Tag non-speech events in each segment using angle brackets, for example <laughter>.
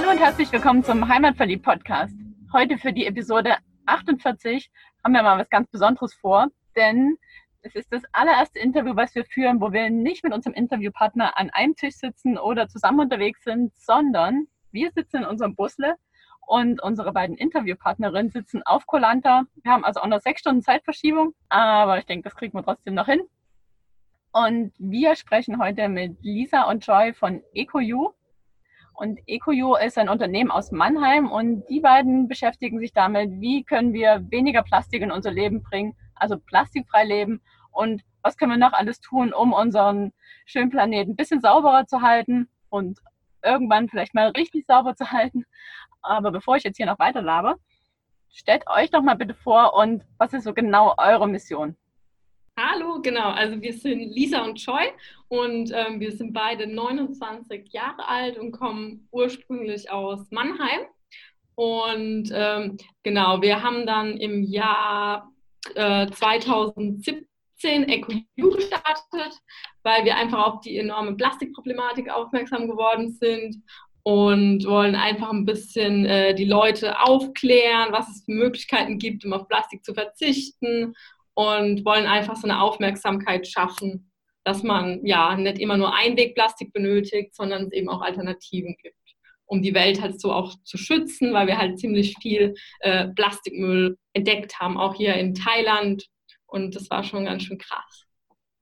Hallo und herzlich willkommen zum Heimatverliebt Podcast. Heute für die Episode 48 haben wir mal was ganz Besonderes vor, denn es ist das allererste Interview, was wir führen, wo wir nicht mit unserem Interviewpartner an einem Tisch sitzen oder zusammen unterwegs sind, sondern wir sitzen in unserem Busle und unsere beiden Interviewpartnerinnen sitzen auf Kolanta. Wir haben also auch noch sechs Stunden Zeitverschiebung, aber ich denke, das kriegen wir trotzdem noch hin. Und wir sprechen heute mit Lisa und Joy von EcoU. Und EcoU ist ein Unternehmen aus Mannheim und die beiden beschäftigen sich damit, wie können wir weniger Plastik in unser Leben bringen, also plastikfrei leben und was können wir noch alles tun, um unseren schönen Planeten ein bisschen sauberer zu halten und irgendwann vielleicht mal richtig sauber zu halten. Aber bevor ich jetzt hier noch weiter labe, stellt euch doch mal bitte vor und was ist so genau eure Mission? Hallo, genau. Also wir sind Lisa und Choi und ähm, wir sind beide 29 Jahre alt und kommen ursprünglich aus Mannheim. Und ähm, genau, wir haben dann im Jahr äh, 2017 EcoU gestartet, weil wir einfach auf die enorme Plastikproblematik aufmerksam geworden sind und wollen einfach ein bisschen äh, die Leute aufklären, was es für Möglichkeiten gibt, um auf Plastik zu verzichten und wollen einfach so eine Aufmerksamkeit schaffen, dass man ja nicht immer nur Einwegplastik benötigt, sondern es eben auch Alternativen gibt, um die Welt halt so auch zu schützen, weil wir halt ziemlich viel äh, Plastikmüll entdeckt haben, auch hier in Thailand. Und das war schon ganz schön krass.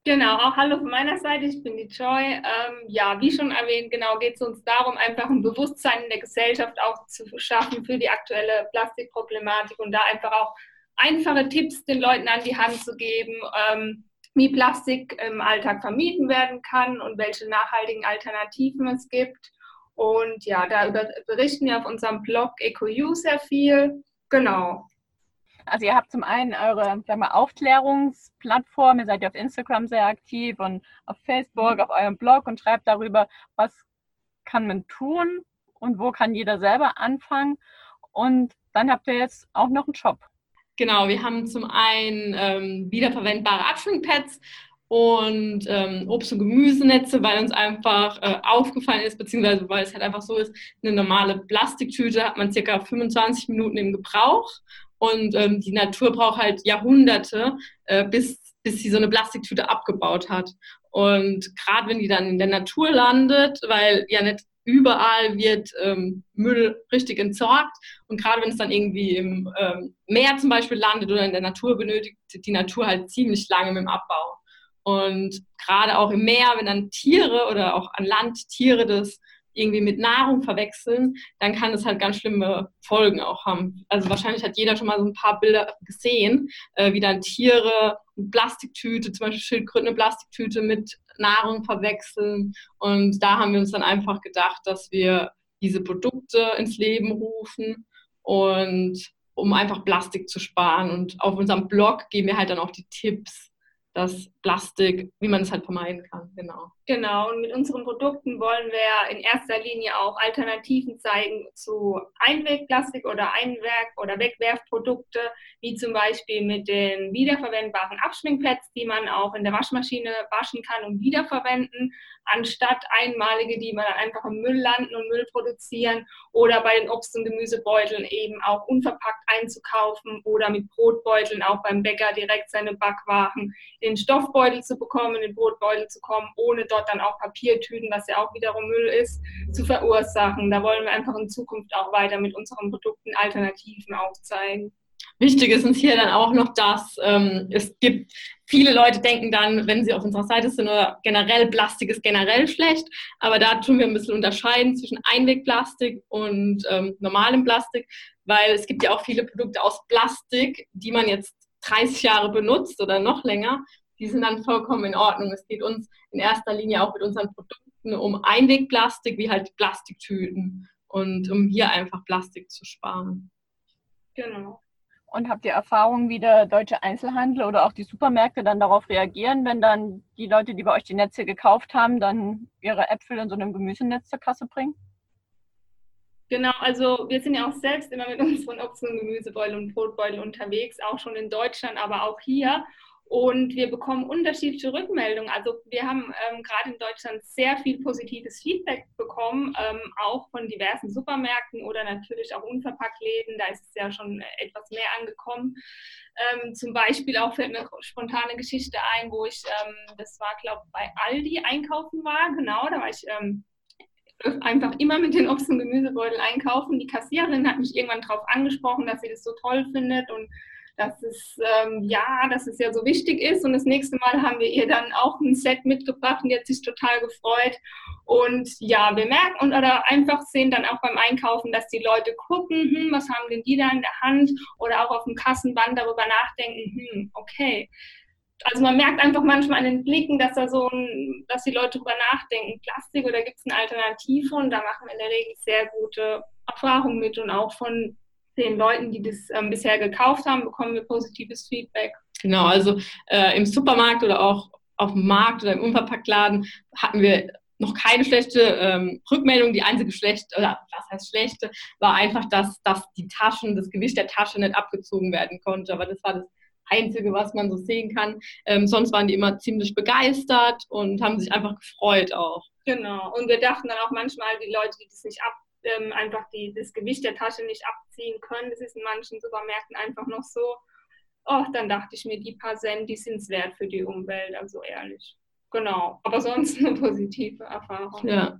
Genau, auch hallo von meiner Seite, ich bin die Joy. Ähm, ja, wie schon erwähnt, genau geht es uns darum, einfach ein Bewusstsein in der Gesellschaft auch zu schaffen für die aktuelle Plastikproblematik und da einfach auch einfache Tipps den Leuten an die Hand zu geben, ähm, wie Plastik im Alltag vermieden werden kann und welche nachhaltigen Alternativen es gibt. Und ja, da berichten wir auf unserem Blog EcoU sehr viel. Genau. Also ihr habt zum einen eure sagen wir, Aufklärungsplattform, ihr seid ja auf Instagram sehr aktiv und auf Facebook, auf eurem Blog und schreibt darüber, was kann man tun und wo kann jeder selber anfangen. Und dann habt ihr jetzt auch noch einen Shop. Genau, wir haben zum einen ähm, wiederverwendbare Abschwingpads und ähm, Obst- und Gemüsenetze, weil uns einfach äh, aufgefallen ist, beziehungsweise weil es halt einfach so ist, eine normale Plastiktüte hat man circa 25 Minuten im Gebrauch und ähm, die Natur braucht halt Jahrhunderte, äh, bis, bis sie so eine Plastiktüte abgebaut hat. Und gerade wenn die dann in der Natur landet, weil ja nicht überall wird ähm, Müll richtig entsorgt. Und gerade wenn es dann irgendwie im ähm, Meer zum Beispiel landet oder in der Natur, benötigt die Natur halt ziemlich lange mit dem Abbau. Und gerade auch im Meer, wenn dann Tiere oder auch an Land Tiere das irgendwie mit Nahrung verwechseln, dann kann das halt ganz schlimme Folgen auch haben. Also wahrscheinlich hat jeder schon mal so ein paar Bilder gesehen, äh, wie dann Tiere eine Plastiktüte, zum Beispiel Schildkröten eine Plastiktüte mit Nahrung verwechseln. Und da haben wir uns dann einfach gedacht, dass wir diese Produkte ins Leben rufen und um einfach Plastik zu sparen. Und auf unserem Blog geben wir halt dann auch die Tipps, das Plastik, wie man es halt vermeiden kann. Genau. Genau, und mit unseren Produkten wollen wir in erster Linie auch Alternativen zeigen zu Einwegplastik oder Einwerk- oder Wegwerfprodukte, wie zum Beispiel mit den wiederverwendbaren Abschminkpads, die man auch in der Waschmaschine waschen kann und wiederverwenden, anstatt einmalige, die man dann einfach im Müll landen und Müll produzieren oder bei den Obst- und Gemüsebeuteln eben auch unverpackt einzukaufen oder mit Brotbeuteln auch beim Bäcker direkt seine Backwaren in Stoffbeutel zu bekommen, in den Brotbeutel zu kommen, ohne dort dann auch Papiertüten, was ja auch wiederum Müll ist, zu verursachen. Da wollen wir einfach in Zukunft auch weiter mit unseren Produkten Alternativen aufzeigen. Wichtig ist uns hier dann auch noch, dass ähm, es gibt, viele Leute denken dann, wenn sie auf unserer Seite sind, oder generell Plastik ist generell schlecht, aber da tun wir ein bisschen unterscheiden zwischen Einwegplastik und ähm, normalem Plastik, weil es gibt ja auch viele Produkte aus Plastik, die man jetzt 30 Jahre benutzt oder noch länger, die sind dann vollkommen in Ordnung. Es geht uns in erster Linie auch mit unseren Produkten um Einwegplastik, wie halt Plastiktüten und um hier einfach Plastik zu sparen. Genau. Und habt ihr Erfahrungen, wie der deutsche Einzelhandel oder auch die Supermärkte dann darauf reagieren, wenn dann die Leute, die bei euch die Netze gekauft haben, dann ihre Äpfel in so einem Gemüsenetz zur Kasse bringen? Genau, also wir sind ja auch selbst immer mit <laughs> unseren Obst- und Gemüsebeuteln und Brotbeuteln unterwegs, auch schon in Deutschland, aber auch hier. Und wir bekommen unterschiedliche Rückmeldungen. Also wir haben ähm, gerade in Deutschland sehr viel positives Feedback bekommen, ähm, auch von diversen Supermärkten oder natürlich auch Unverpacktläden. Da ist es ja schon etwas mehr angekommen. Ähm, zum Beispiel auch fällt mir eine spontane Geschichte ein, wo ich, ähm, das war glaube ich bei Aldi einkaufen war. Genau, da war ich ähm, einfach immer mit den Obst- und Gemüsebeutel einkaufen. Die Kassiererin hat mich irgendwann darauf angesprochen, dass sie das so toll findet und dass es ähm, ja, dass es ja so wichtig ist. Und das nächste Mal haben wir ihr dann auch ein Set mitgebracht und die hat sich total gefreut. Und ja, wir merken und oder einfach sehen dann auch beim Einkaufen, dass die Leute gucken, hm, was haben denn die da in der Hand oder auch auf dem Kassenband darüber nachdenken, hm, okay. Also man merkt einfach manchmal an den Blicken, dass da so ein, dass die Leute darüber nachdenken, Plastik oder gibt es eine Alternative und da machen wir in der Regel sehr gute Erfahrungen mit und auch von den Leuten, die das ähm, bisher gekauft haben, bekommen wir positives Feedback. Genau, also äh, im Supermarkt oder auch auf dem Markt oder im Unverpacktladen hatten wir noch keine schlechte ähm, Rückmeldung. Die einzige schlechte, oder was heißt schlechte, war einfach, dass, dass die Taschen, das Gewicht der Tasche nicht abgezogen werden konnte. Aber das war das Einzige, was man so sehen kann. Ähm, sonst waren die immer ziemlich begeistert und haben sich einfach gefreut auch. Genau. Und wir dachten dann auch manchmal, die Leute, die das nicht ab ähm, einfach die, das Gewicht der Tasche nicht abziehen können. Das ist in manchen Supermärkten einfach noch so. Oh, dann dachte ich mir, die paar Cent, die sind es wert für die Umwelt, also ehrlich. Genau, aber sonst eine positive Erfahrung. Ja.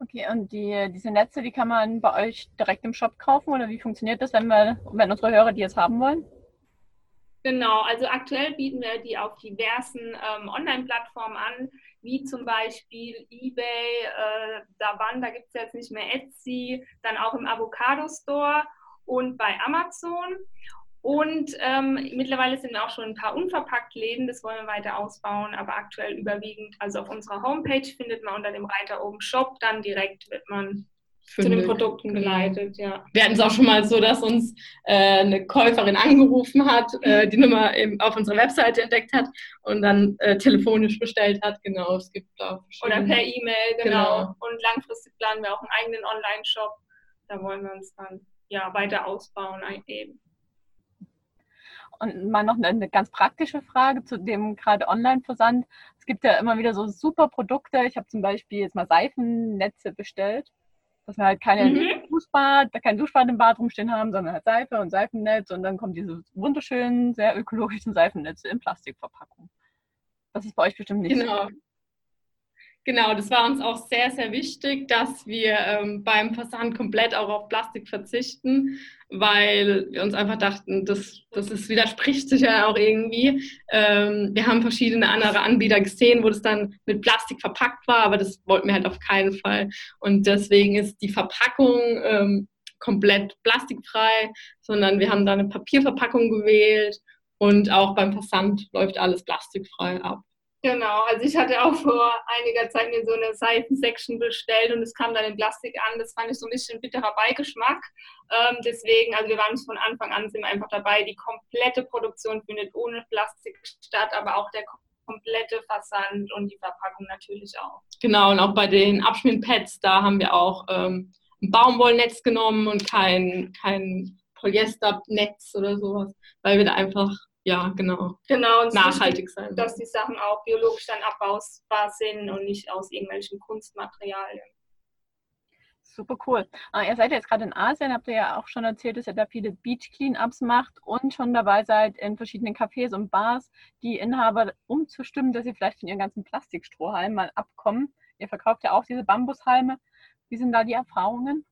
Okay, und die, diese Netze, die kann man bei euch direkt im Shop kaufen oder wie funktioniert das, wenn, wir, wenn unsere Hörer die jetzt haben wollen? Genau, also aktuell bieten wir die auf diversen ähm, Online-Plattformen an wie zum Beispiel eBay, äh, Davan, da gibt es jetzt nicht mehr Etsy, dann auch im Avocado Store und bei Amazon. Und ähm, mittlerweile sind auch schon ein paar unverpackt Läden, das wollen wir weiter ausbauen, aber aktuell überwiegend, also auf unserer Homepage findet man unter dem Reiter oben Shop, dann direkt wird man zu den Produkten genau. geleitet, ja. Wir hatten es auch schon mal so, dass uns äh, eine Käuferin angerufen hat, äh, die Nummer eben auf unserer Webseite entdeckt hat und dann äh, telefonisch bestellt hat. Genau, es gibt auch Oder per E-Mail, genau. genau. Und langfristig planen wir auch einen eigenen Online-Shop. Da wollen wir uns dann ja weiter ausbauen eben. Und mal noch eine, eine ganz praktische Frage zu dem gerade Online-Versand. Es gibt ja immer wieder so super Produkte. Ich habe zum Beispiel jetzt mal Seifennetze bestellt dass wir halt keine mhm. Duschbad, kein Duschbad im Bad rumstehen haben, sondern halt Seife und Seifennetz und dann kommen diese wunderschönen, sehr ökologischen Seifennetze in Plastikverpackung. Das ist bei euch bestimmt nicht genau. so. Genau, das war uns auch sehr, sehr wichtig, dass wir ähm, beim Versand komplett auch auf Plastik verzichten, weil wir uns einfach dachten, das, das ist, widerspricht sich ja auch irgendwie. Ähm, wir haben verschiedene andere Anbieter gesehen, wo das dann mit Plastik verpackt war, aber das wollten wir halt auf keinen Fall. Und deswegen ist die Verpackung ähm, komplett plastikfrei, sondern wir haben da eine Papierverpackung gewählt und auch beim Versand läuft alles plastikfrei ab. Genau, also ich hatte auch vor einiger Zeit mir so eine Seifensection bestellt und es kam dann in Plastik an. Das fand ich so ein bisschen bitterer Beigeschmack. Ähm, deswegen, also wir waren von Anfang an sind einfach dabei. Die komplette Produktion findet ohne Plastik statt, aber auch der komplette Versand und die Verpackung natürlich auch. Genau, und auch bei den Abschminkpads, da haben wir auch ähm, ein Baumwollnetz genommen und kein, kein Polyesternetz oder sowas, weil wir da einfach ja, genau. Genau, und nachhaltig wichtig, sein. Dass die Sachen auch biologisch dann abbausbar sind und nicht aus irgendwelchen Kunstmaterialien. Super cool. Ah, ihr seid jetzt gerade in Asien, habt ihr ja auch schon erzählt, dass ihr da viele Beach Cleanups macht und schon dabei seid, in verschiedenen Cafés und Bars die Inhaber umzustimmen, dass sie vielleicht von ihren ganzen Plastikstrohhalmen mal abkommen. Ihr verkauft ja auch diese Bambushalme. Wie sind da die Erfahrungen?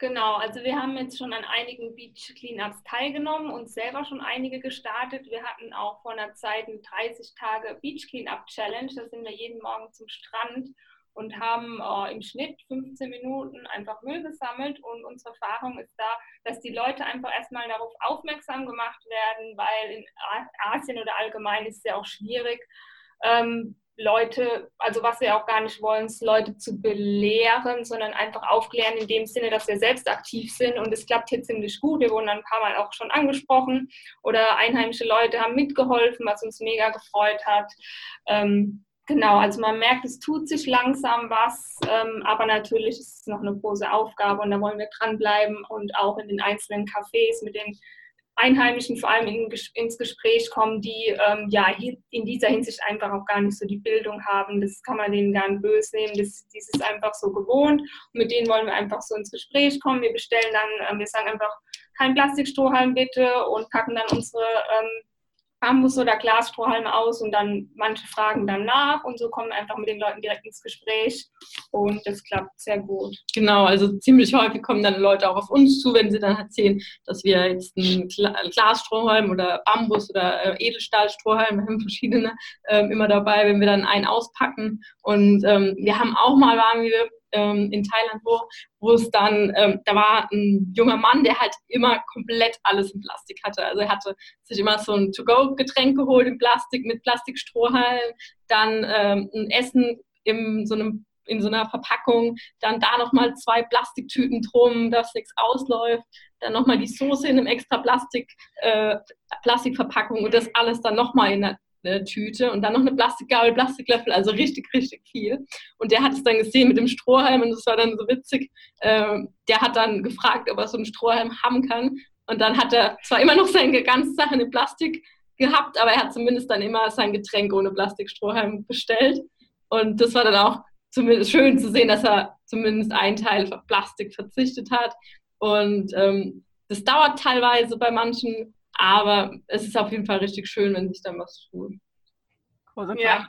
Genau, also wir haben jetzt schon an einigen Beach Cleanups teilgenommen und selber schon einige gestartet. Wir hatten auch vor einer Zeit eine 30 Tage Beach Cleanup Challenge. Da sind wir jeden Morgen zum Strand und haben äh, im Schnitt 15 Minuten einfach Müll gesammelt. Und unsere Erfahrung ist da, dass die Leute einfach erstmal darauf aufmerksam gemacht werden, weil in Asien oder allgemein ist es ja auch schwierig, ähm, Leute, also was wir auch gar nicht wollen, ist Leute zu belehren, sondern einfach aufklären in dem Sinne, dass wir selbst aktiv sind. Und es klappt hier ziemlich gut. Wir wurden ein paar Mal auch schon angesprochen oder einheimische Leute haben mitgeholfen, was uns mega gefreut hat. Ähm, genau, also man merkt, es tut sich langsam was, ähm, aber natürlich ist es noch eine große Aufgabe und da wollen wir dranbleiben und auch in den einzelnen Cafés mit den Einheimischen vor allem in, ins Gespräch kommen, die ähm, ja in dieser Hinsicht einfach auch gar nicht so die Bildung haben. Das kann man denen gar nicht böse nehmen. Das, das ist einfach so gewohnt. Und mit denen wollen wir einfach so ins Gespräch kommen. Wir bestellen dann, äh, wir sagen einfach kein Plastikstrohhalm bitte und packen dann unsere ähm, Bambus- oder Glasstrohhalme aus und dann manche fragen dann nach und so kommen einfach mit den Leuten direkt ins Gespräch und das klappt sehr gut. Genau, also ziemlich häufig kommen dann Leute auch auf uns zu, wenn sie dann erzählen, dass wir jetzt einen Glasstrohhalm oder Bambus oder äh, Edelstahlstrohhalm, wir haben verschiedene äh, immer dabei, wenn wir dann einen auspacken und ähm, wir haben auch mal, waren wir ähm, in Thailand, wo, wo es dann, ähm, da war ein junger Mann, der halt immer komplett alles in Plastik hatte. Also er hatte sich immer so ein To-Go-Getränk geholt in Plastik mit Plastikstrohhalm, dann ähm, ein Essen in so einem in so einer Verpackung, dann da nochmal zwei Plastiktüten drum, dass nichts ausläuft, dann nochmal die Soße in einem extra Plastik, äh, Plastikverpackung und das alles dann nochmal in einer eine Tüte und dann noch eine Plastikgabel, Plastiklöffel, also richtig, richtig viel. Und der hat es dann gesehen mit dem Strohhalm und das war dann so witzig. Ähm, der hat dann gefragt, ob er so einen Strohhalm haben kann. Und dann hat er zwar immer noch seine ganze Sachen in Plastik gehabt, aber er hat zumindest dann immer sein Getränk ohne Plastikstrohhalm bestellt. Und das war dann auch zumindest schön zu sehen, dass er zumindest einen Teil auf Plastik verzichtet hat. Und ähm, das dauert teilweise bei manchen aber es ist auf jeden Fall richtig schön, wenn sich dann was tut. Große ja.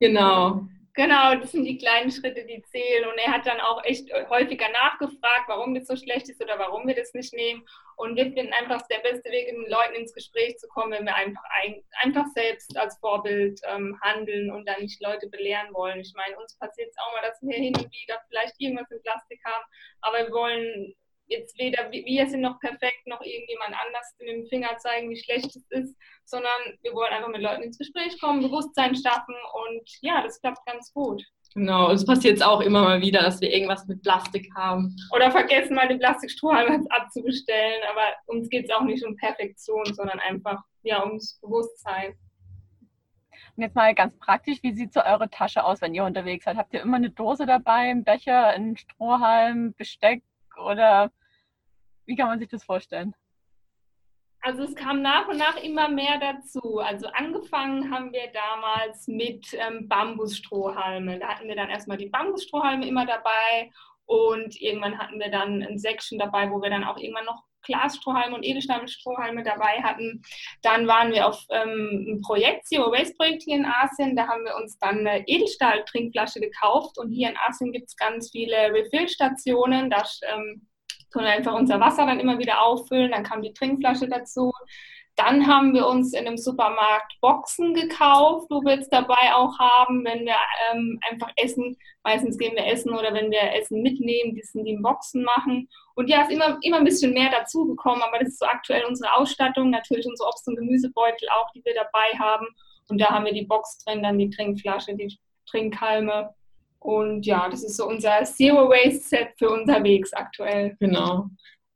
Genau. Genau, das sind die kleinen Schritte, die zählen. Und er hat dann auch echt häufiger nachgefragt, warum das so schlecht ist oder warum wir das nicht nehmen. Und wir finden einfach, der beste Weg, mit den Leuten ins Gespräch zu kommen, wenn wir einfach, ein, einfach selbst als Vorbild ähm, handeln und dann nicht Leute belehren wollen. Ich meine, uns passiert es auch mal, dass wir hin und wieder vielleicht irgendwas in Plastik haben, aber wir wollen jetzt weder wir sind noch perfekt, noch irgendjemand anders mit dem Finger zeigen, wie schlecht es ist, sondern wir wollen einfach mit Leuten ins Gespräch kommen, Bewusstsein schaffen und ja, das klappt ganz gut. Genau, es passiert jetzt auch immer mal wieder, dass wir irgendwas mit Plastik haben. Oder vergessen mal den Plastikstrohhalm abzubestellen, aber uns geht es auch nicht um Perfektion, sondern einfach ja, ums Bewusstsein. Und jetzt mal ganz praktisch, wie sieht so eure Tasche aus, wenn ihr unterwegs seid? Habt ihr immer eine Dose dabei, einen Becher, einen Strohhalm, Besteck oder wie kann man sich das vorstellen? Also es kam nach und nach immer mehr dazu. Also angefangen haben wir damals mit ähm, Bambusstrohhalme. Da hatten wir dann erstmal die Bambusstrohhalme immer dabei und irgendwann hatten wir dann ein Section dabei, wo wir dann auch irgendwann noch Glasstrohhalme und Edelstahlstrohhalme dabei hatten. Dann waren wir auf ähm, einem Projekt, Zero Waste Projekt hier in Asien. Da haben wir uns dann eine Edelstahl-Trinkflasche gekauft und hier in Asien gibt es ganz viele Refill-Stationen. Da ähm, können wir einfach unser Wasser dann immer wieder auffüllen. Dann kam die Trinkflasche dazu. Dann haben wir uns in einem Supermarkt Boxen gekauft, wo wir jetzt dabei auch haben, wenn wir ähm, einfach essen. Meistens gehen wir essen oder wenn wir Essen mitnehmen, die sind die in Boxen machen. Und ja, ist immer, immer ein bisschen mehr dazugekommen, aber das ist so aktuell unsere Ausstattung. Natürlich unsere Obst- und Gemüsebeutel auch, die wir dabei haben. Und da haben wir die Box drin, dann die Trinkflasche, die Trinkhalme und ja, das ist so unser Zero Waste Set für unterwegs aktuell. Genau,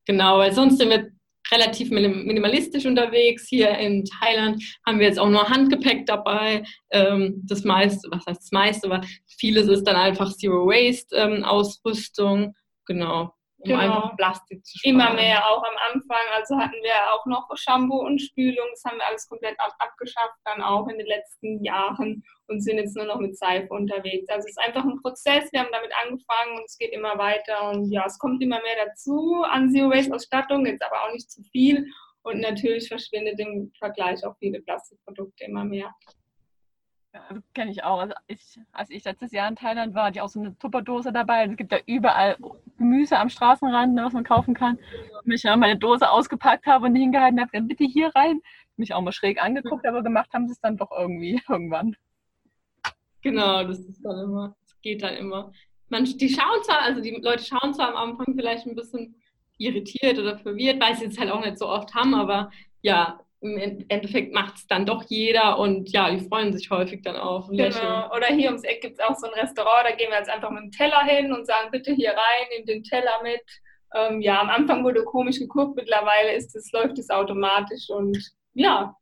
genau, weil sonst sind wir relativ minimalistisch unterwegs. Hier in Thailand haben wir jetzt auch nur Handgepäck dabei. Ähm, das meiste, was heißt das meiste, aber vieles ist dann einfach Zero Waste ähm, Ausrüstung. Genau um genau. einfach Plastik zu sparen. Immer mehr, auch am Anfang. Also hatten wir auch noch Shampoo und Spülung. Das haben wir alles komplett ab abgeschafft, dann auch in den letzten Jahren und sind jetzt nur noch mit Seife unterwegs. Also es ist einfach ein Prozess. Wir haben damit angefangen und es geht immer weiter. Und ja, es kommt immer mehr dazu an Zero Waste Ausstattung, jetzt aber auch nicht zu viel. Und natürlich verschwindet im Vergleich auch viele Plastikprodukte immer mehr. Ja, kenne ich auch. Also ich, als ich letztes Jahr in Thailand war, hatte ich auch so eine Tupperdose dabei. Es gibt ja überall Gemüse am Straßenrand, ne, was man kaufen kann. Und ich ja meine Dose ausgepackt habe und hingehalten habe, bitte hier rein. Mich auch mal schräg angeguckt, aber gemacht haben sie es dann doch irgendwie <laughs> irgendwann. Genau, das ist dann immer, das geht dann immer. Man, die schauen zwar, also die Leute schauen zwar am Anfang vielleicht ein bisschen irritiert oder verwirrt, weil sie es halt auch nicht so oft haben, aber ja, im Endeffekt macht es dann doch jeder und ja, die freuen sich häufig dann auch. Genau. Oder hier ums Eck gibt es auch so ein Restaurant, da gehen wir jetzt einfach mit dem Teller hin und sagen, bitte hier rein, nimm den Teller mit. Ähm, ja, am Anfang wurde komisch geguckt, mittlerweile ist es, läuft es automatisch und ja,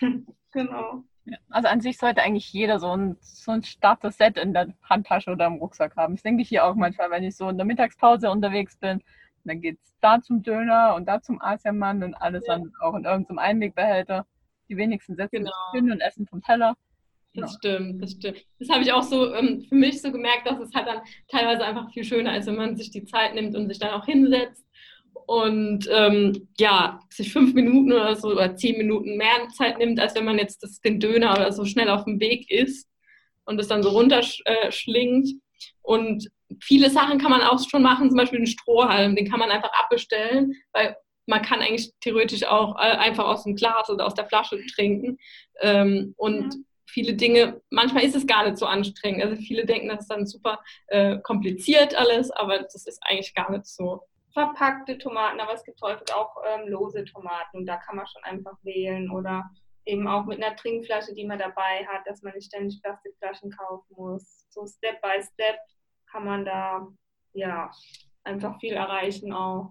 <laughs> genau. Also an sich sollte eigentlich jeder so ein, so ein Starter-Set in der Handtasche oder im Rucksack haben. Das denke ich hier auch manchmal, wenn ich so in der Mittagspause unterwegs bin, dann geht es da zum Döner und da zum Asiamann und alles ja. dann auch in irgendeinem Einwegbehälter. Die wenigsten setzen genau. sich hin und essen vom Teller. Das genau. stimmt, das stimmt. Das habe ich auch so ähm, für mich so gemerkt, dass es halt dann teilweise einfach viel schöner ist, wenn man sich die Zeit nimmt und sich dann auch hinsetzt und ähm, ja, sich fünf Minuten oder so oder zehn Minuten mehr Zeit nimmt, als wenn man jetzt das, den Döner oder so schnell auf dem Weg isst und es dann so runterschlingt. Und viele Sachen kann man auch schon machen, zum Beispiel den Strohhalm, den kann man einfach abbestellen, weil man kann eigentlich theoretisch auch äh, einfach aus dem Glas oder aus der Flasche trinken. Ähm, und ja. viele Dinge, manchmal ist es gar nicht so anstrengend. Also viele denken, das ist dann super äh, kompliziert alles, aber das ist eigentlich gar nicht so verpackte Tomaten, aber es gibt häufig auch ähm, lose Tomaten und da kann man schon einfach wählen oder eben auch mit einer Trinkflasche, die man dabei hat, dass man nicht ständig Plastikflaschen kaufen muss. So Step by Step kann man da ja einfach viel erreichen auch.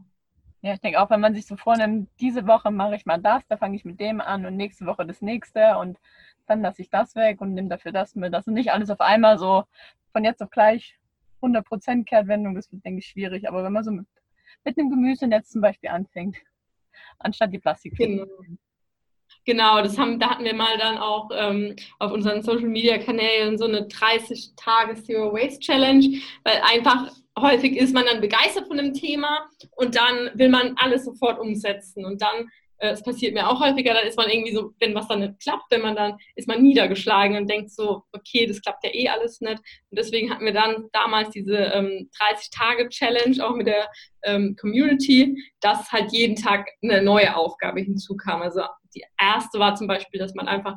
Ja, ich denke auch, wenn man sich so vornimmt, diese Woche mache ich mal das, da fange ich mit dem an und nächste Woche das nächste und dann lasse ich das weg und nehme dafür das mit. Das ist nicht alles auf einmal so von jetzt auf gleich 100% Kehrtwendung, das wird, denke ich, schwierig. Aber wenn man so mit mit einem Gemüsenetz zum Beispiel anfängt, anstatt die Plastik. Genau. Genau, das haben, da hatten wir mal dann auch ähm, auf unseren Social Media Kanälen so eine 30 Tage Zero Waste Challenge, weil einfach häufig ist man dann begeistert von dem Thema und dann will man alles sofort umsetzen und dann es passiert mir auch häufiger, dann ist man irgendwie so, wenn was dann nicht klappt, wenn man dann, ist man niedergeschlagen und denkt so, okay, das klappt ja eh alles nicht. Und deswegen hatten wir dann damals diese ähm, 30-Tage-Challenge auch mit der ähm, Community, dass halt jeden Tag eine neue Aufgabe hinzukam. Also die erste war zum Beispiel, dass man einfach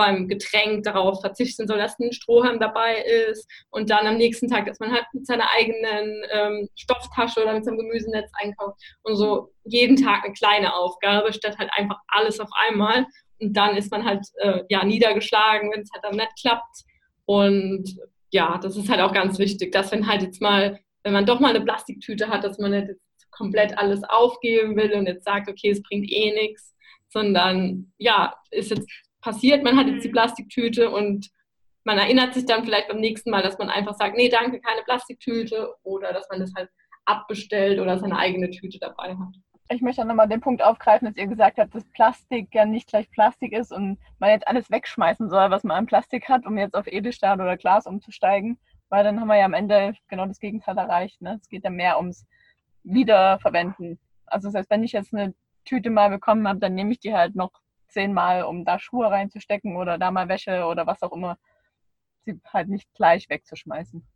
beim Getränk darauf verzichten soll, dass ein Strohhalm dabei ist und dann am nächsten Tag, dass man halt mit seiner eigenen ähm, Stofftasche oder mit seinem Gemüsenetz einkauft und so jeden Tag eine kleine Aufgabe, statt halt einfach alles auf einmal. Und dann ist man halt äh, ja niedergeschlagen, wenn es halt dann nicht klappt. Und ja, das ist halt auch ganz wichtig, dass wenn halt jetzt mal, wenn man doch mal eine Plastiktüte hat, dass man nicht komplett alles aufgeben will und jetzt sagt, okay, es bringt eh nichts, sondern ja, ist jetzt passiert, man hat jetzt die mhm. Plastiktüte und man erinnert sich dann vielleicht beim nächsten Mal, dass man einfach sagt, nee, danke, keine Plastiktüte oder dass man das halt abbestellt oder seine eigene Tüte dabei hat. Ich möchte nochmal den Punkt aufgreifen, dass ihr gesagt habt, dass Plastik ja nicht gleich Plastik ist und man jetzt alles wegschmeißen soll, was man an Plastik hat, um jetzt auf Edelstahl oder Glas umzusteigen, weil dann haben wir ja am Ende genau das Gegenteil erreicht. Ne? Es geht ja mehr ums Wiederverwenden. Also das heißt, wenn ich jetzt eine Tüte mal bekommen habe, dann nehme ich die halt noch zehnmal, um da Schuhe reinzustecken oder da mal Wäsche oder was auch immer, sie halt nicht gleich wegzuschmeißen.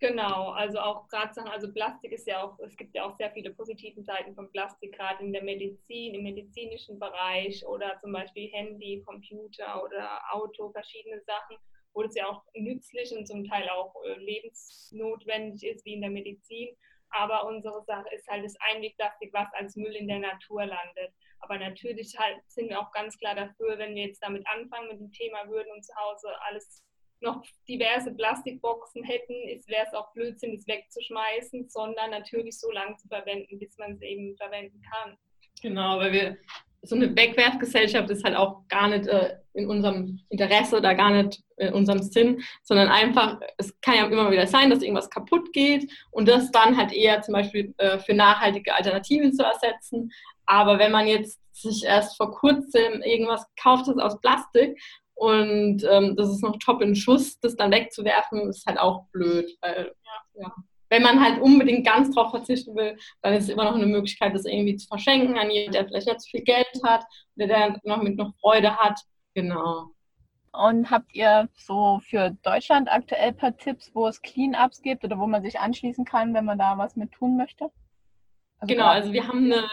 Genau, also auch gerade Sachen, also Plastik ist ja auch, es gibt ja auch sehr viele positive Seiten von Plastik, gerade in der Medizin, im medizinischen Bereich oder zum Beispiel Handy, Computer oder Auto, verschiedene Sachen, wo es ja auch nützlich und zum Teil auch äh, lebensnotwendig ist, wie in der Medizin. Aber unsere Sache ist halt das Einwegplastik, was als Müll in der Natur landet. Aber natürlich halt sind wir auch ganz klar dafür, wenn wir jetzt damit anfangen mit dem Thema würden und zu Hause alles noch diverse Plastikboxen hätten, wäre es auch Blödsinn, es wegzuschmeißen, sondern natürlich so lange zu verwenden, bis man es eben verwenden kann. Genau, weil wir so eine Wegwerfgesellschaft ist halt auch gar nicht äh, in unserem Interesse oder gar nicht in unserem Sinn, sondern einfach, es kann ja immer wieder sein, dass irgendwas kaputt geht und das dann halt eher zum Beispiel äh, für nachhaltige Alternativen zu ersetzen. Aber wenn man jetzt sich erst vor kurzem irgendwas gekauft hat aus Plastik und ähm, das ist noch top in Schuss, das dann wegzuwerfen, ist halt auch blöd. Weil, ja, ja wenn man halt unbedingt ganz drauf verzichten will, dann ist es immer noch eine Möglichkeit, das irgendwie zu verschenken an jemanden, der vielleicht nicht so viel Geld hat oder der noch mit noch Freude hat. Genau. Und habt ihr so für Deutschland aktuell ein paar Tipps, wo es Cleanups gibt oder wo man sich anschließen kann, wenn man da was mit tun möchte? Also genau, also wir haben eine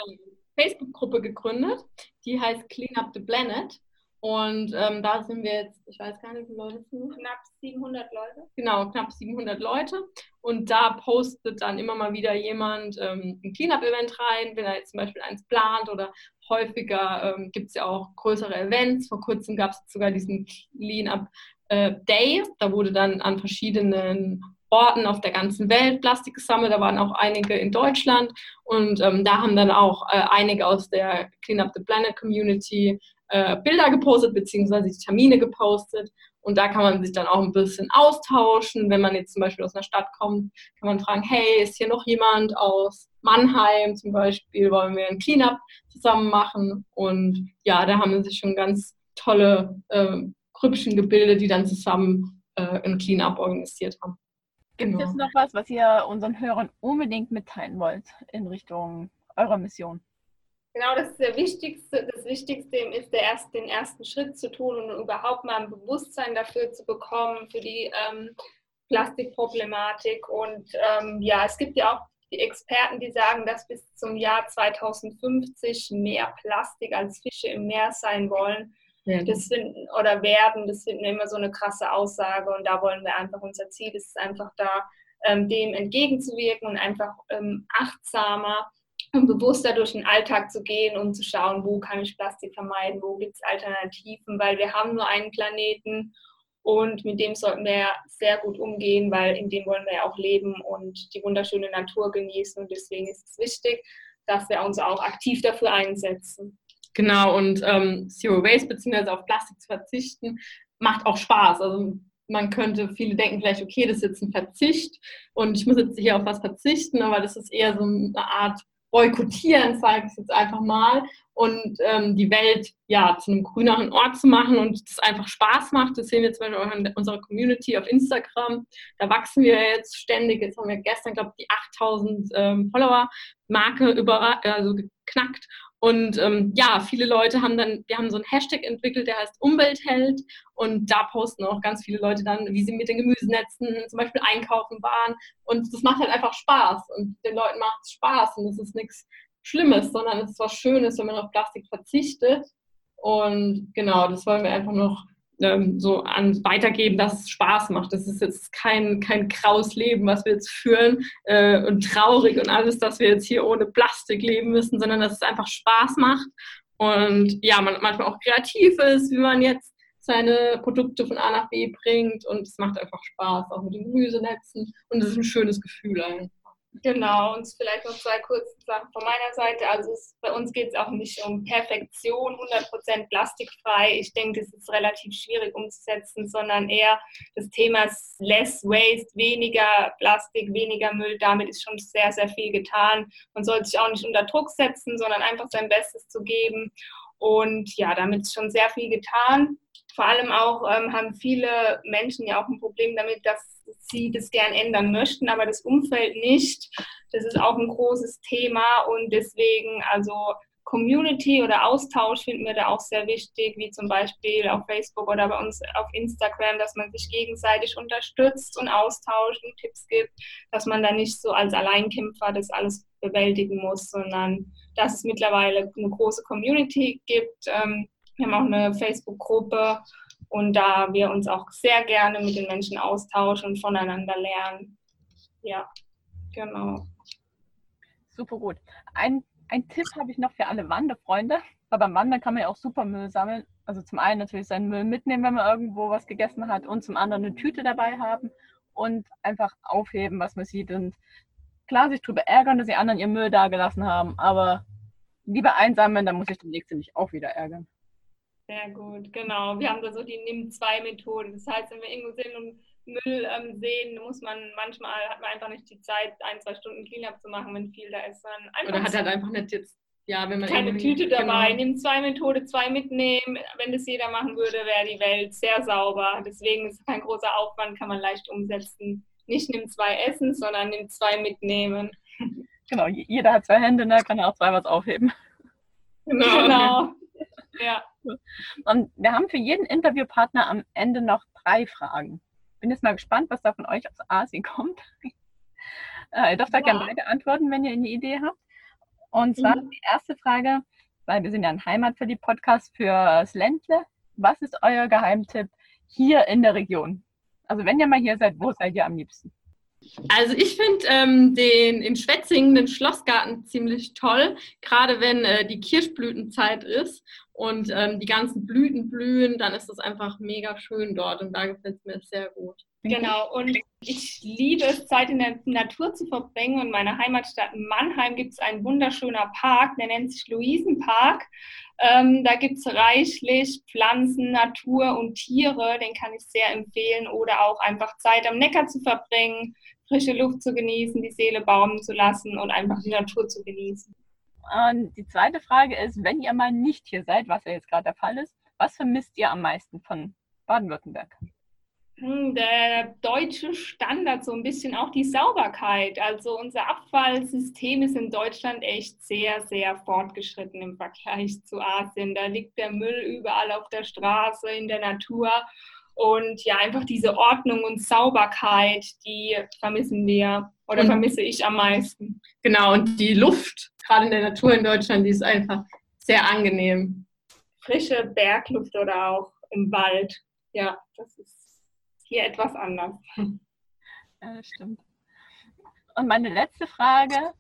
Facebook-Gruppe gegründet, die heißt Clean Up the Planet. Und ähm, da sind wir jetzt, ich weiß gar nicht, wie viele Leute sind. Knapp 700 Leute. Genau, knapp 700 Leute. Und da postet dann immer mal wieder jemand ähm, ein Cleanup-Event rein, wenn er jetzt zum Beispiel eins plant oder häufiger ähm, gibt es ja auch größere Events. Vor kurzem gab es sogar diesen Cleanup äh, Day. Da wurde dann an verschiedenen Orten auf der ganzen Welt Plastik gesammelt. Da waren auch einige in Deutschland und ähm, da haben dann auch äh, einige aus der Clean Up the Planet Community äh, Bilder gepostet, die Termine gepostet. Und da kann man sich dann auch ein bisschen austauschen. Wenn man jetzt zum Beispiel aus einer Stadt kommt, kann man fragen, hey, ist hier noch jemand aus Mannheim zum Beispiel? Wollen wir ein Cleanup zusammen machen? Und ja, da haben sich schon ganz tolle äh, Grüppchen gebildet, die dann zusammen äh, ein Cleanup organisiert haben. Gibt genau. es noch was, was ihr unseren Hörern unbedingt mitteilen wollt in Richtung eurer Mission? Genau, das ist der wichtigste. Das Wichtigste ist, der erst, den ersten Schritt zu tun und überhaupt mal ein Bewusstsein dafür zu bekommen, für die ähm, Plastikproblematik. Und ähm, ja, es gibt ja auch die Experten, die sagen, dass bis zum Jahr 2050 mehr Plastik als Fische im Meer sein wollen. Ja. Das finden oder werden, das finden wir immer so eine krasse Aussage und da wollen wir einfach, unser Ziel ist einfach da, ähm, dem entgegenzuwirken und einfach ähm, achtsamer und bewusster durch den Alltag zu gehen und zu schauen, wo kann ich Plastik vermeiden, wo gibt es Alternativen, weil wir haben nur einen Planeten und mit dem sollten wir sehr gut umgehen, weil in dem wollen wir ja auch leben und die wunderschöne Natur genießen und deswegen ist es wichtig, dass wir uns auch aktiv dafür einsetzen. Genau, und ähm, Zero Waste bzw. auf Plastik zu verzichten, macht auch Spaß. Also man könnte, viele denken vielleicht, okay, das ist jetzt ein Verzicht und ich muss jetzt hier auf was verzichten, aber das ist eher so eine Art boykottieren, sage ich jetzt einfach mal, und ähm, die Welt ja zu einem grüneren Ort zu machen und das einfach Spaß macht. Das sehen wir zum Beispiel auch in unserer Community auf Instagram. Da wachsen wir jetzt ständig. Jetzt haben wir gestern, glaube ich, die 8000 ähm, Follower-Marke also geknackt. Und ähm, ja, viele Leute haben dann, wir haben so einen Hashtag entwickelt, der heißt Umweltheld. Und da posten auch ganz viele Leute dann, wie sie mit den Gemüsenetzen zum Beispiel einkaufen waren. Und das macht halt einfach Spaß. Und den Leuten macht es Spaß. Und das ist nichts Schlimmes, sondern es ist was Schönes, wenn man auf Plastik verzichtet. Und genau, das wollen wir einfach noch ähm, so an, weitergeben, dass es Spaß macht. Das ist jetzt kein, kein graues Leben, was wir jetzt führen äh, und traurig und alles, dass wir jetzt hier ohne Plastik leben müssen, sondern dass es einfach Spaß macht und ja, man manchmal auch kreativ ist, wie man jetzt seine Produkte von A nach B bringt und es macht einfach Spaß, auch mit den Gemüsenetzen und es ist ein schönes Gefühl eigentlich. Genau, und vielleicht noch zwei kurze Sachen von meiner Seite. Also es, bei uns geht es auch nicht um Perfektion, 100% plastikfrei. Ich denke, das ist relativ schwierig umzusetzen, sondern eher das Thema Less Waste, weniger Plastik, weniger Müll. Damit ist schon sehr, sehr viel getan. Man sollte sich auch nicht unter Druck setzen, sondern einfach sein Bestes zu geben. Und ja, damit ist schon sehr viel getan. Vor allem auch ähm, haben viele Menschen ja auch ein Problem damit, dass sie das gern ändern möchten, aber das Umfeld nicht. Das ist auch ein großes Thema und deswegen, also Community oder Austausch finden wir da auch sehr wichtig, wie zum Beispiel auf Facebook oder bei uns auf Instagram, dass man sich gegenseitig unterstützt und austauscht und Tipps gibt, dass man da nicht so als Alleinkämpfer das alles bewältigen muss, sondern dass es mittlerweile eine große Community gibt. Ähm, wir haben auch eine Facebook-Gruppe und da wir uns auch sehr gerne mit den Menschen austauschen und voneinander lernen. Ja, genau. Super gut. Ein, ein Tipp habe ich noch für alle Wanderfreunde. Weil beim Wandern kann man ja auch super Müll sammeln. Also zum einen natürlich seinen Müll mitnehmen, wenn man irgendwo was gegessen hat und zum anderen eine Tüte dabei haben und einfach aufheben, was man sieht. Und klar sich darüber ärgern, dass die anderen ihren Müll da gelassen haben, aber lieber einsammeln, dann muss ich der nächste nicht auch wieder ärgern. Sehr gut, genau. Wir haben da so die Nimm-2-Methode. Das heißt, wenn wir irgendwo sind und Müll ähm, sehen, muss man manchmal, hat man einfach nicht die Zeit, ein, zwei Stunden Cleanup zu machen, wenn viel da ist. Oder hat halt einfach nicht jetzt, ja, wenn man. Keine Tüte dabei. Genau. Nimm-2-Methode, zwei mitnehmen. Wenn das jeder machen würde, wäre die Welt sehr sauber. Deswegen ist es kein großer Aufwand, kann man leicht umsetzen. Nicht nimm zwei essen, sondern nimm zwei mitnehmen. Genau, jeder hat zwei Hände, ne? kann ja auch zwei was aufheben. Genau. <laughs> genau. Ja. Und wir haben für jeden Interviewpartner am Ende noch drei Fragen. Bin jetzt mal gespannt, was da von euch aus Asien kommt. <laughs> Äh, ihr dürft da ja. gerne beide antworten, wenn ihr eine Idee habt. Und zwar mhm. die erste Frage, weil wir sind ja ein Heimat für die Podcast fürs Ländle. Was ist euer Geheimtipp hier in der Region? Also wenn ihr mal hier seid, wo seid ihr am liebsten? Also ich finde ähm, den in Schwetzingen den Schlossgarten ziemlich toll, gerade wenn äh, die Kirschblütenzeit ist und ähm, die ganzen Blüten blühen, dann ist es einfach mega schön dort und da gefällt es mir sehr gut. Genau, und ich liebe es, Zeit in der Natur zu verbringen. In meiner Heimatstadt Mannheim gibt es einen wunderschönen Park, der nennt sich Luisenpark. Ähm, da gibt es reichlich Pflanzen, Natur und Tiere, den kann ich sehr empfehlen. Oder auch einfach Zeit am Neckar zu verbringen, frische Luft zu genießen, die Seele baumen zu lassen und einfach die Natur zu genießen. Und die zweite Frage ist, wenn ihr mal nicht hier seid, was ja jetzt gerade der Fall ist, was vermisst ihr am meisten von Baden-Württemberg? Hm, der deutsche Standard, so ein bisschen auch die Sauberkeit. Also unser Abfallsystem ist in Deutschland echt sehr, sehr fortgeschritten im Vergleich zu Asien. Da liegt der Müll überall auf der Straße, in der Natur. Und ja, einfach diese Ordnung und Sauberkeit, die vermissen wir oder und, vermisse ich am meisten. Genau, und die Luft, gerade in der Natur in Deutschland, die ist einfach sehr angenehm. Frische Bergluft oder auch im Wald. Ja, das ist hier etwas anders. <laughs> Ja, das stimmt. Und meine letzte Frage,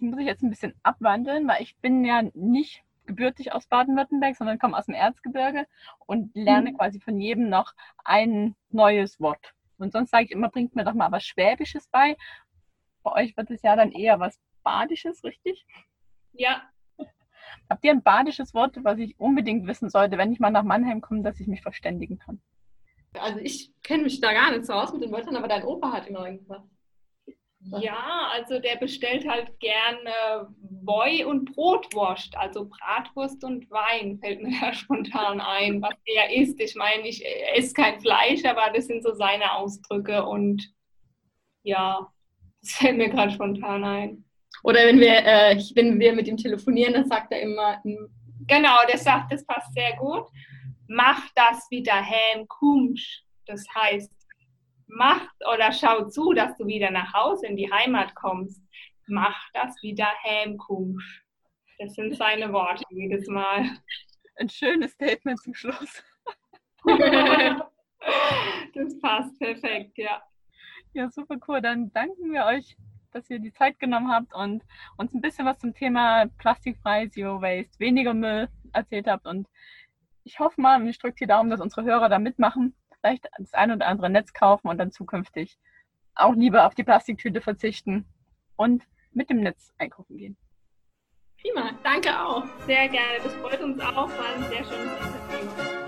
die muss ich jetzt ein bisschen abwandeln, weil ich bin ja nicht gebürtig aus Baden-Württemberg, sondern komme aus dem Erzgebirge und lerne mhm. quasi von jedem noch ein neues Wort. Und sonst sage ich immer, bringt mir doch mal was Schwäbisches bei. Bei euch wird es ja dann eher was Badisches, richtig? Ja. Habt ihr ein badisches Wort, was ich unbedingt wissen sollte, wenn ich mal nach Mannheim komme, dass ich mich verständigen kann? Also ich kenne mich da gar nicht so aus mit den Wörtern, aber dein Opa hat immer irgendwas. Ja, also der bestellt halt gerne Woi und Brotwurst, also Bratwurst und Wein, fällt mir <laughs> da spontan ein, was er isst. Ich meine, ich esse kein Fleisch, aber das sind so seine Ausdrücke und ja, das fällt mir gerade spontan ein. Oder wenn wir, äh, wenn wir mit ihm telefonieren, dann sagt er immer. Genau, der sagt, das passt sehr gut mach das wieder heim kumsch. Das heißt, mach oder schau zu, dass du wieder nach Hause in die Heimat kommst. Mach das wieder heim kumsch. Das sind seine Worte jedes Mal. Ein schönes Statement zum Schluss. das passt perfekt, ja. Ja, super cool. Dann danken wir euch, dass ihr die Zeit genommen habt und uns ein bisschen was zum Thema plastikfrei, Zero Waste, weniger Müll erzählt habt. Und ich hoffe mal, und ich drücke die Daumen, dass unsere Hörer da mitmachen, vielleicht das ein oder andere Netz kaufen und dann zukünftig auch lieber auf die Plastiktüte verzichten und mit dem Netz einkaufen gehen. Prima, danke auch. Sehr gerne, das freut uns auch, war ein sehr schönes Interview.